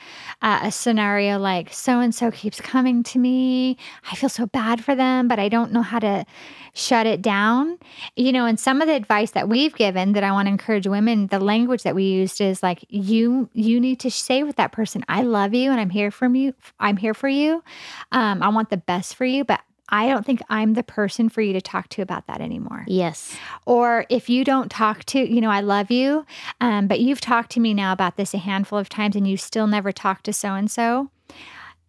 uh, a scenario like so and so keeps coming to me. I feel so bad for them, but I don't know how to shut it down. You know, and some of the advice that we've given that I want to encourage women, the language that we used is like you you need to say with that person, I love you and I'm here for you. I'm here for you. Um, I want the best for you, but I don't think I'm the person for you to talk to about that anymore. Yes. Or if you don't talk to, you know, I love you, um, but you've talked to me now about this a handful of times and you still never talked to so and so,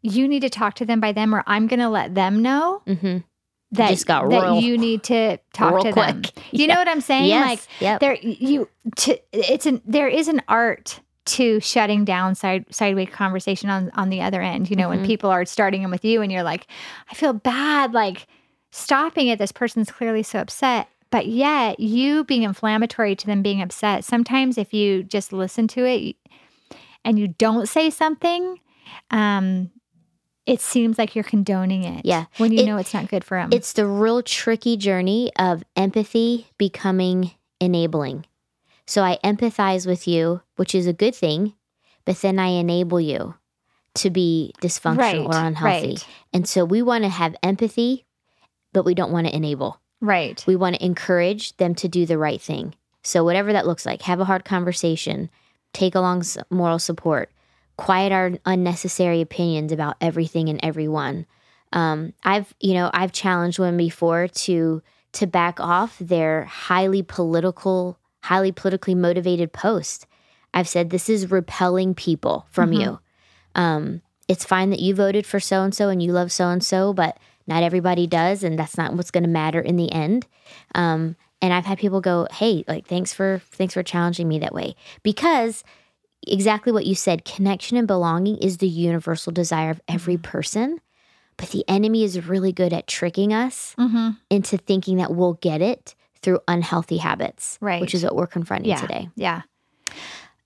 you need to talk to them by them, or I'm going to let them know hmm that, Just got that real- you need to talk to them. quick. You Yeah. know what I'm saying? [LAUGHS] Yes. Like yep. there, you, to, it's an, there is an art to shutting down side sideways conversation on on the other end. You know, when Mhm. people are starting them with you and you're like, I feel bad, like stopping it. This person's clearly so upset. But yet, you being inflammatory to them being upset, sometimes if you just listen to it and you don't say something, um, it seems like you're condoning it. Yeah. When you It- know it's not good for them. It's the real tricky journey of empathy becoming enabling. So I empathize with you, which is a good thing, but then I enable you to be dysfunctional or unhealthy. Right. And so we want to have empathy, but we don't want to enable. Right. We want to encourage them to do the right thing. So whatever that looks like, have a hard conversation, take along moral support, quiet our unnecessary opinions about everything and everyone. Um, I've you know I've challenged women before to to back off their highly political, highly politically motivated post. I've said this is repelling people from Mhm. you. Um, it's fine that you voted for so and so and you love so and so, but not everybody does, and that's not what's going to matter in the end. Um, and I've had people go, "Hey, like thanks for thanks for challenging me that way," because exactly what you said, connection and belonging is the universal desire of every Mm-hmm. person. But the enemy is really good at tricking us Mm-hmm. into thinking that we'll get it through unhealthy habits, Right. which is what we're confronting Yeah. today. Yeah.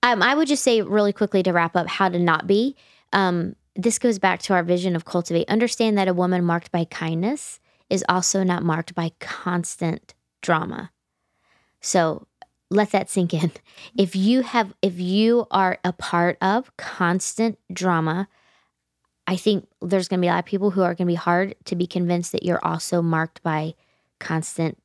I Um, I would just say really quickly to wrap up how to not be. Um, this goes back to our vision of cultivate. Understand that a woman marked by kindness is also not marked by constant drama. So let that sink in. [LAUGHS] If you have, if you are a part of constant drama, I think there's going to be a lot of people who are going to be hard to be convinced that you're also marked by constant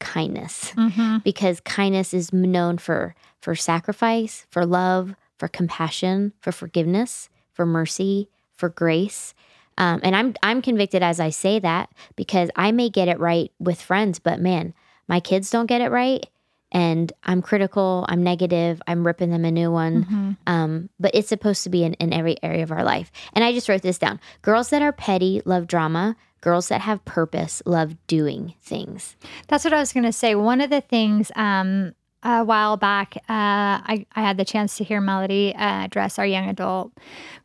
kindness Mm-hmm. because kindness is known for for sacrifice, for love, for compassion, for forgiveness, for mercy, for grace. Um, and I'm I'm convicted as I say that because I may get it right with friends, but man, my kids don't get it right, and I'm critical, I'm negative, I'm ripping them a new one. Mm-hmm. Um, but it's supposed to be in, in every area of our life. And I just wrote this down: girls that are petty love drama. Girls that have purpose love doing things. That's what I was going to say. One of the things um, a while back, uh, I, I had the chance to hear Melody uh, address our young adult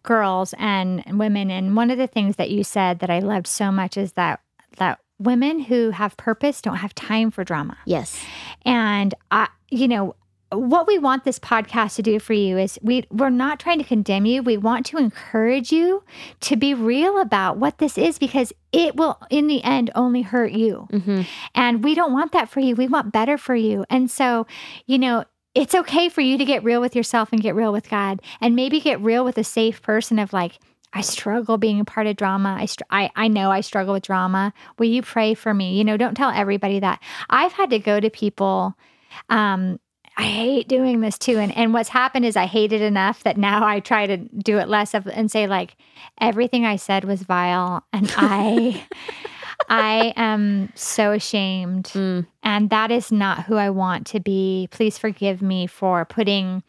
girls and women, and one of the things that you said that I loved so much is that that women who have purpose don't have time for drama. Yes. And I, you know, what we want this podcast to do for you is we we're not trying to condemn you. We want to encourage you to be real about what this is because it will in the end only hurt you. hmm And we don't want that for you. We want better for you. And so, you know, it's okay for you to get real with yourself and get real with God and maybe get real with a safe person of like, I struggle being a part of drama. I, str- I I know I struggle with drama. Will you pray for me? You know, don't tell everybody that. I've had to go to people. Um, I hate doing this too, and and what's happened is I hate it enough that now I try to do it less of and say like everything I said was vile, and I [LAUGHS] I am so ashamed. Mm. And that is not who I want to be. Please forgive me for putting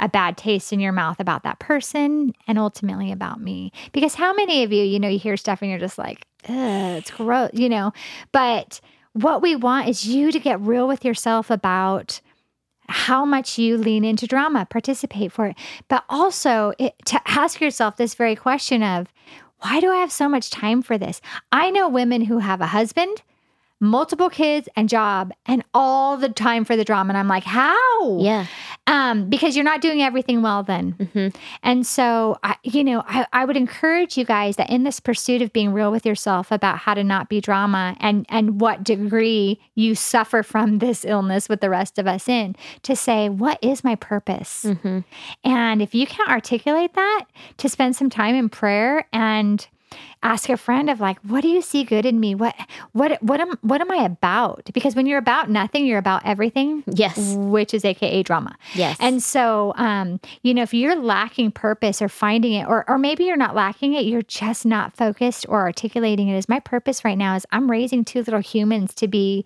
a bad taste in your mouth about that person and ultimately about me. Because how many of you, you know, you hear stuff and you're just like, it's gross, you know? But what we want is you to get real with yourself about how much you lean into drama, participate for it, but also it, to ask yourself this very question of, why do I have so much time for this? I know women who have a husband, multiple kids, and job, and all the time for the drama. And I'm like, how? Yeah. Um, because you're not doing everything well then. hmm And so, I, you know, I, I would encourage you guys that in this pursuit of being real with yourself about how to not be drama and and what degree you suffer from this illness with the rest of us in, to say, what is my purpose? hmm And if you can't articulate that, to spend some time in prayer and ask a friend of like, what do you see good in me? What what what am what am I about? Because when you're about nothing, you're about everything. Yes. Which is AKA drama. Yes. And so, um, you know, if you're lacking purpose or finding it, or or maybe you're not lacking it, you're just not focused or articulating it as my purpose right now is I'm raising two little humans to be,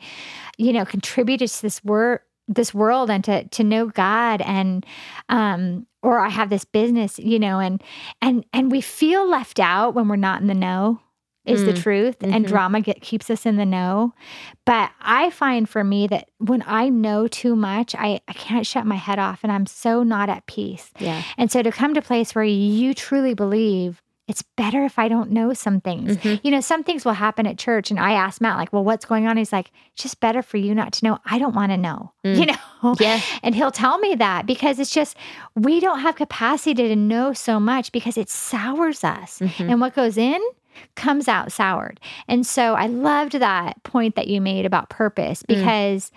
you know, contributors to this work this world and to to know God and um or I have this business, you know, and and and we feel left out when we're not in the know is the Mm. truth and Mhm. drama get, keeps us in the know but i find for me that when i know too much I, I can't shut my head off and i'm so not at peace yeah. and so to come to a place where you truly believe it's better if I don't know some things. Mhm. You know, some things will happen at church. And I asked Matt, like, well, what's going on? He's like, it's just better for you not to know. I don't want to know, [LAUGHS] Mm. you know? Yeah. And he'll tell me that because it's just, we don't have capacity to know so much because it sours us. Mhm. And what goes in comes out soured. And so I loved that point that you made about purpose Mm. because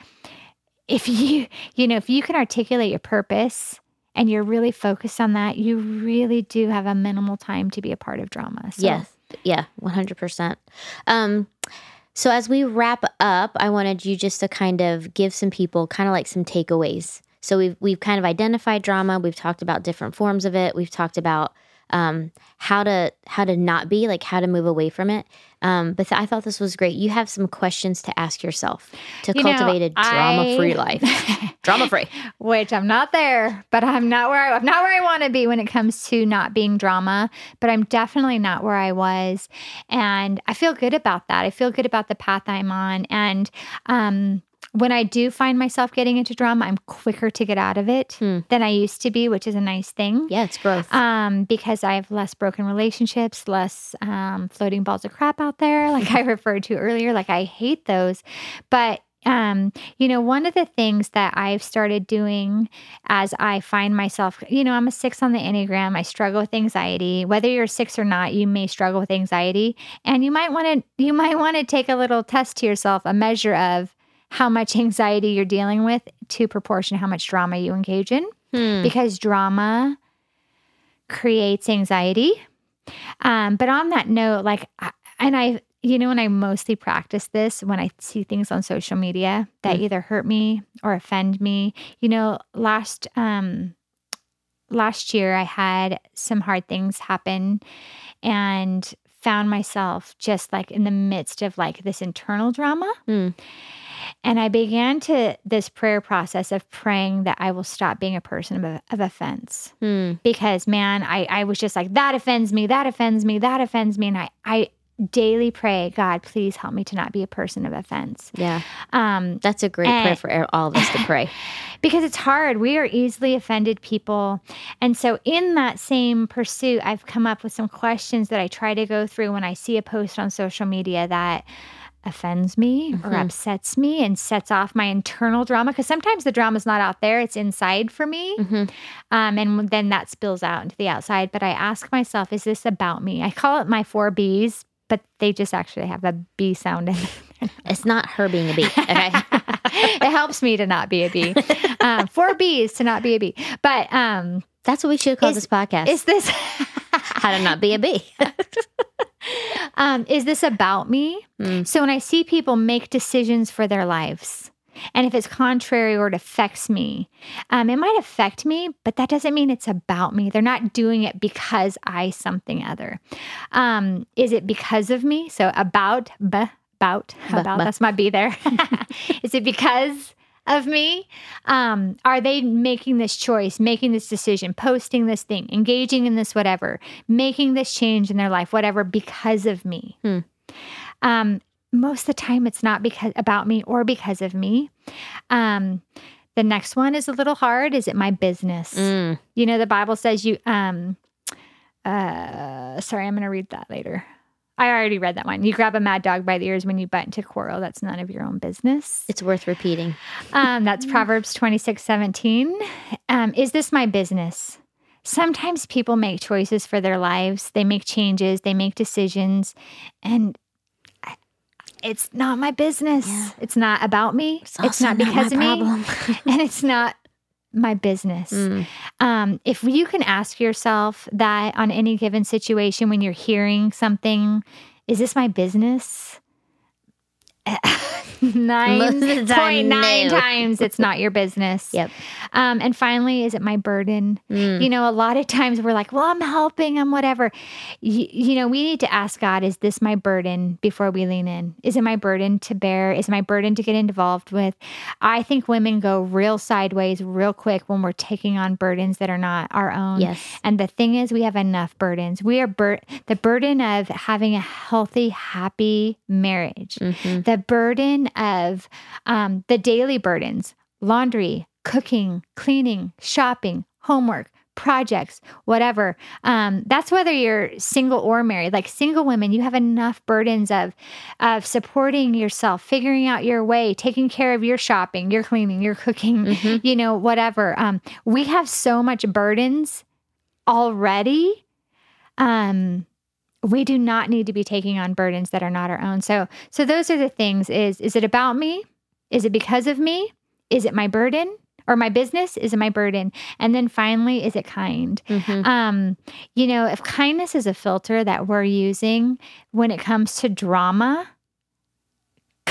if you, you know, if you can articulate your purpose and you're really focused on that, you really do have a minimal time to be a part of drama. So, Yes. Yeah. One hundred percent. Um. So as we wrap up, I wanted you just to kind of give some people kind of like some takeaways. So we've we've kind of identified drama. We've talked about different forms of it. We've talked about um, how to how to not be like how to move away from it. Um, but th- I thought this was great. You have some questions to ask yourself to You know, cultivate a drama free life. [LAUGHS] drama free. which I'm not there, but I'm not where I, I'm not where I want to be when it comes to not being drama. But I'm definitely not where I was, and I feel good about that. I feel good about the path I'm on, and um, when I do find myself getting into drama, I'm quicker to get out of it Hmm. than I used to be, which is a nice thing. Yeah, it's growth. Um, because I have less broken relationships, less um, floating balls of crap out there, like [LAUGHS] I referred to earlier. Like I hate those, but um, you know, one of the things that I've started doing as I find myself, you know, I'm a six on the Enneagram. I struggle with anxiety. Whether you're six or not, you may struggle with anxiety. And you might want to, you might want to take a little test to yourself, a measure of how much anxiety you're dealing with to proportion how much drama you engage in. Hmm. Because drama creates anxiety. Um, but on that note, like, I- and I, you know, and I mostly practice this when I see things on social media that Mm. either hurt me or offend me. You know, last um last year I had some hard things happen and found myself just like in the midst of like this internal drama. Hmm. And I began to this prayer process of praying that I will stop being a person of, of offense Hmm. because man, I, I was just like, that offends me, that offends me, that offends me. And I, I daily pray, God, please help me to not be a person of offense. Yeah. Um, That's a great prayer for all of us to [LAUGHS] pray. because it's hard. We are easily offended people. And so, in that same pursuit, I've come up with some questions that I try to go through when I see a post on social media that offends me or Mhm. upsets me and sets off my internal drama. Because sometimes the drama's not out there, it's inside for me. Mhm. Um, and then that spills out into the outside. But I ask myself, is this about me? I call it my four B's, but they just actually have a B sound in it. [LAUGHS] It's not her being a bee. Okay. [LAUGHS] it helps me to not be a bee. Um, four B's to not be a bee. But um, That's what we should call Is- this podcast. is this How to not be a bee. [LAUGHS] um, is this about me? Mm. So when I see people make decisions for their lives, and if it's contrary or it affects me, um, it might affect me, but that doesn't mean it's about me. They're not doing it because I something other. Um, is it because of me? So about, b, about, about. b. That's my B there. [LAUGHS] is it because of me? Um, are they making this choice, making this decision, posting this thing, engaging in this whatever, making this change in their life, whatever, because of me? Hmm. Um, most of the time, it's not because about me or because of me. Um, the next one is a little hard. Is it my business? Mm. You know, the Bible says you. Um, uh, sorry, I'm going to read that later. I already read that one. You grab a mad dog by the ears when you butt into quarrel. That's none of your own business. It's worth repeating. Um, that's [LAUGHS] Proverbs 26, 17. Um, is this my business? Sometimes people make choices for their lives, they make changes, they make decisions, and I- it's not my business. Yeah. It's not about me. It's, also not because my of me. problem. [LAUGHS] and it's not my business. Mm. Um, if you can ask yourself that on any given situation when you're hearing something, is this my business? Nine [LAUGHS] Most of the time, point nine no. times it's not your business. Yep. Um, and finally, is it my burden? Mm. You know, a lot of times we're like, well, I'm helping, I'm whatever. Y- you know, we need to ask God, is this my burden before we lean in? Is it my burden to bear? Is it my burden to get involved with? I think women go real sideways real quick when we're taking on burdens that are not our own. Yes. And the thing is, we have enough burdens. We are bur- the burden of having a healthy, happy marriage, Mhm. The burden of um, the daily burdens laundry, cooking, cleaning, shopping, homework, projects, whatever. Um, that's whether you're single or married. Like single women, you have enough burdens of of supporting yourself, figuring out your way, taking care of your shopping, your cleaning, your cooking, Mhm. you know, whatever. Um, we have so much burdens already. Um, we do not need to be taking on burdens that are not our own. So, so those are the things. Is is it about me? Is it because of me? Is it my burden or my business? Is it my burden? And then finally, is it kind? Mhm. Um, you know, if kindness is a filter that we're using when it comes to drama,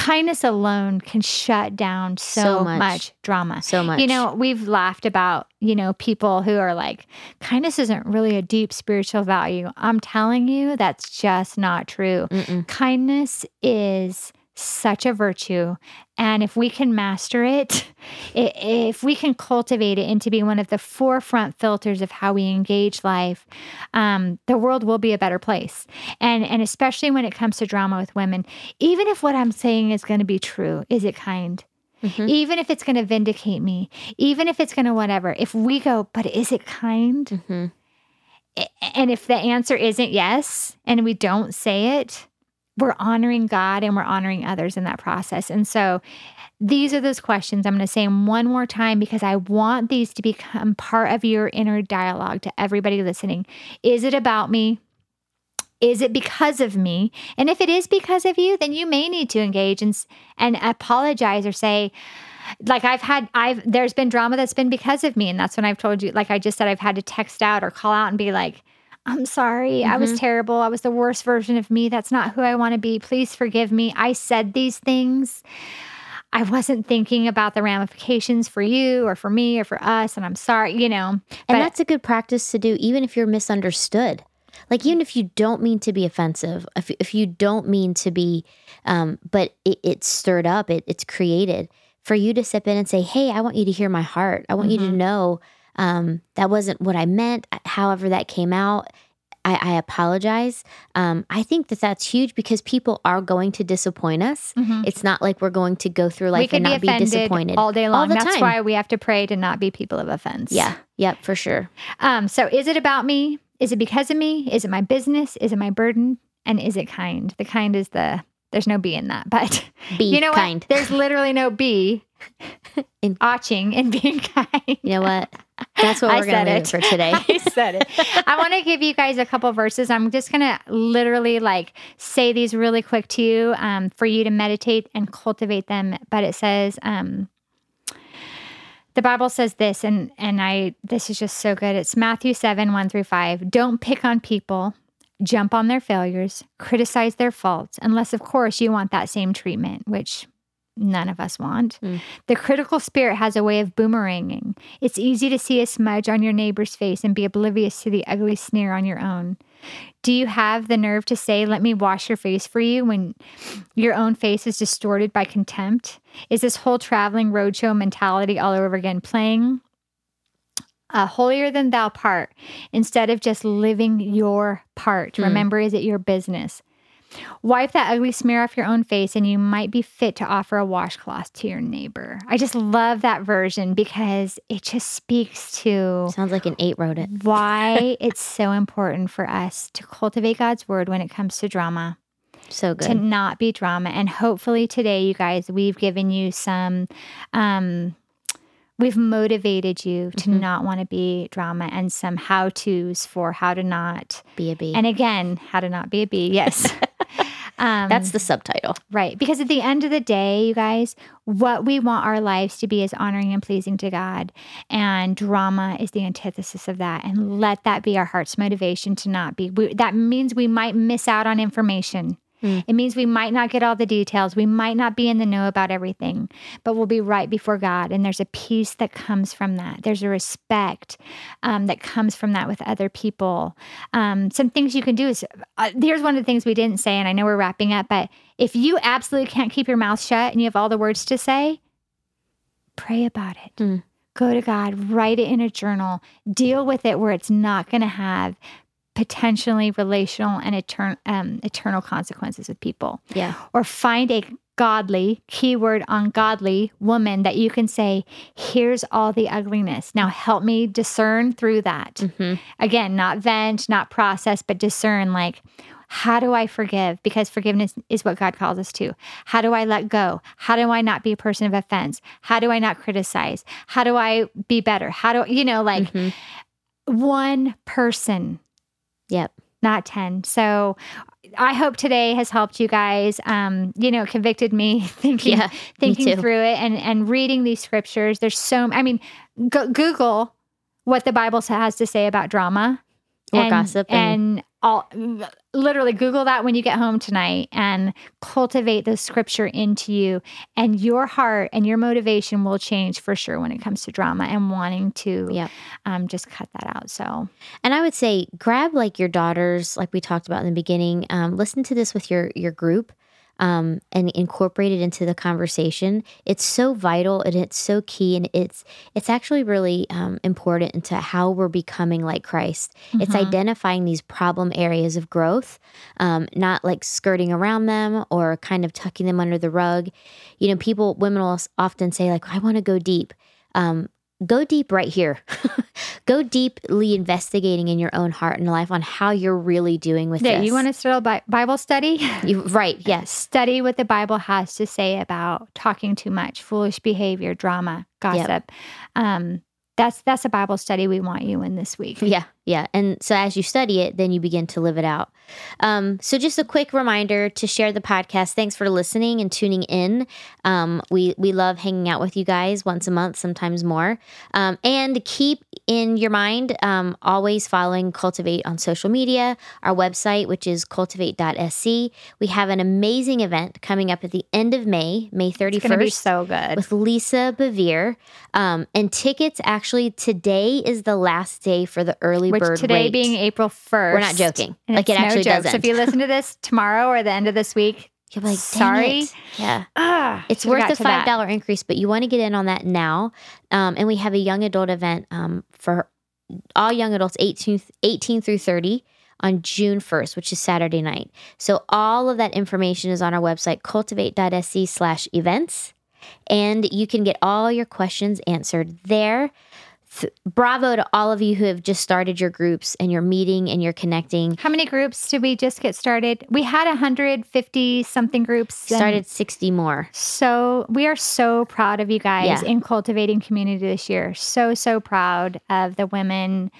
kindness alone can shut down so, So much. much. drama. So much. You know, we've laughed about, you know, people who are like, kindness isn't really a deep spiritual value. I'm telling you, that's just not true. Mm-mm. Kindness is such a virtue. And if we can master it, if we can cultivate it into being one of the forefront filters of how we engage life, um, the world will be a better place. And and especially when it comes to drama with women, even if what I'm saying is going to be true, is it kind? Mhm. Even if it's going to vindicate me, even if it's going to whatever, if we go, but is it kind? Mhm. And if the answer isn't yes, and we don't say it, we're honoring God and we're honoring others in that process. And so these are those questions. I'm going to say them one more time because I want these to become part of your inner dialogue to everybody listening. Is it about me? Is it because of me? And if it is because of you, then you may need to engage and and apologize or say, like I've had I've there's been drama that's been because of me. And that's when I've told you, like I just said, I've had to text out or call out and be like, I'm sorry. Mm-hmm. I was mm-hmm. terrible. I was the worst version of me. That's not who I want to be. Please forgive me. I said these things. I wasn't thinking about the ramifications for you or for me or for us. And I'm sorry, you know. And but, that's a good practice to do, even if you're misunderstood. Like, even if you don't mean to be offensive, if, if you don't mean to be, um, but it, it's stirred up, it, it's created for you to step in and say, Hey, I want you to hear my heart. I want mm-hmm. you to mm-hmm. know um, that wasn't what I meant. However, that came out. I, I apologize. Um, I think that that's huge because people are going to disappoint us. Mm-hmm. It's not like we're going to go through life and not be, be disappointed all day long. All that's time. why we have to pray to not be people of offense. Yeah. Yep. For sure. Um, so, is it about me? Is it because of me? Is it my business? Is it my burden? And is it kind? The kind is the there's no B in that, [LAUGHS] but be you know kind. What? There's literally no B [LAUGHS] in and being [LAUGHS] kind. You know what? That's what we're going to do for today. [LAUGHS] I said it. I want to give you guys a couple verses. I'm just going to literally like say these really quick to you um, for you to meditate and cultivate them. But it says, um, the Bible says this, and and I this is just so good. It's Matthew 7, 1 through 5. Don't pick on people, jump on their failures, criticize their faults, unless of course you want that same treatment, which none of us want. Mm. The critical spirit has a way of boomeranging. It's easy to see a smudge on your neighbor's face and be oblivious to the ugly sneer on your own. Do you have the nerve to say, Let me wash your face for you when your own face is distorted by contempt? Is this whole traveling roadshow mentality all over again playing a holier than thou part instead of just living your part? Mm. Remember, is it your business? Wipe that ugly smear off your own face, and you might be fit to offer a washcloth to your neighbor. I just love that version because it just speaks to. Sounds like an eight wrote it. why [LAUGHS] it's so important for us to cultivate God's word when it comes to drama. So good. To not be drama. And hopefully today, you guys, we've given you some um, we've motivated you to mm-hmm. not want to be drama and some how to's for how to not be a bee. And again, how to not be a bee. Yes. [LAUGHS] um, That's the subtitle. Right. Because at the end of the day, you guys, what we want our lives to be is honoring and pleasing to God. And drama is the antithesis of that. And let that be our heart's motivation to not be. We, that means we might miss out on information. Mm. It means we might not get all the details. We might not be in the know about everything, but we'll be right before God. And there's a peace that comes from that. There's a respect um, that comes from that with other people. Um, some things you can do is uh, here's one of the things we didn't say, and I know we're wrapping up, but if you absolutely can't keep your mouth shut and you have all the words to say, pray about it. Mm go to God, write it in a journal, deal with it where it's not going to have potentially relational and etern- um, eternal consequences with people. Yeah. Or find a godly, keyword ungodly woman that you can say, here's all the ugliness. Now help me discern through that. Mm-hmm. Again, not vent, not process, but discern like, how do I forgive? Because forgiveness is what God calls us to. How do I let go? How do I not be a person of offense? How do I not criticize? How do I be better? How do, you know, like mm-hmm. one person Yep. Not 10. So I hope today has helped you guys. Um, you know, convicted me [LAUGHS] thinking yeah, thinking me through it and and reading these scriptures. There's so I mean, go, Google what the Bible has to say about drama or and, gossip and, and all literally google that when you get home tonight and cultivate the scripture into you and your heart and your motivation will change for sure when it comes to drama and wanting to yep. um, just cut that out so and i would say grab like your daughters like we talked about in the beginning um, listen to this with your your group um, and incorporate it into the conversation. It's so vital and it's so key, and it's it's actually really um, important into how we're becoming like Christ. Mm-hmm. It's identifying these problem areas of growth, um, not like skirting around them or kind of tucking them under the rug. You know, people, women will often say like, "I want to go deep." Um, go deep right here. [LAUGHS] go deeply investigating in your own heart and life on how you're really doing with Yeah, this. you want to start a Bible study? [LAUGHS] You- right? Yes. Study what the Bible has to say about talking too much, foolish behavior, drama, gossip. Um, that's that's a Bible study we want you in this week. Yeah, yeah. And so as you study it, then you begin to live it out. Um, so just a quick reminder to share the podcast. Thanks for listening and tuning in. Um, we we love hanging out with you guys once a month, sometimes more. Um, and keep in your mind always always following Cultivate on social media, our website, which is cultivate.sc. We have an amazing event coming up at the end of May, May 31st It's be so good. with Lisa Bevere. Um, and tickets actually today is the last day for the early Which bird today rate. being April 1st. We're not joking. Like, it actually no does joke. So if you listen to this tomorrow or the end of this week, [LAUGHS] You're like, Sorry. sorry. Yeah. ah, It's worth the five dollar increase, but you want to get in on that now. Um, and we have a young adult event um, for all young adults 18, 18 through 30 on June 1st, which is Saturday night. So all of that information is on our website, cultivate.sc slash events. And you can get all your questions answered there. Bravo to all of you who have just started your groups and you're meeting and you're connecting. How many groups did we just get started? We had 150 something groups. Started 60 more. So we are so proud of you guys Yeah. in cultivating community this year. So so proud of the women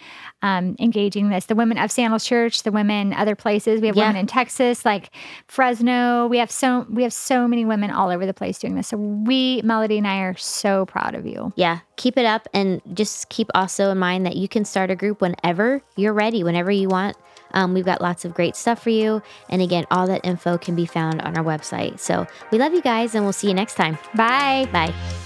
um, engaging this. The women of Sandals Church, the women other places. We have Yeah. women in Texas, like Fresno. We have so we have so many women all over the place doing this. So we, Melody and I, are so proud of you. Yeah, keep it up and just keep also in mind that you can start a group whenever you're ready, whenever you want. Um, we've got lots of great stuff for you. And again, all that info can be found on our website. So we love you guys and we'll see you next time. Bye. Bye.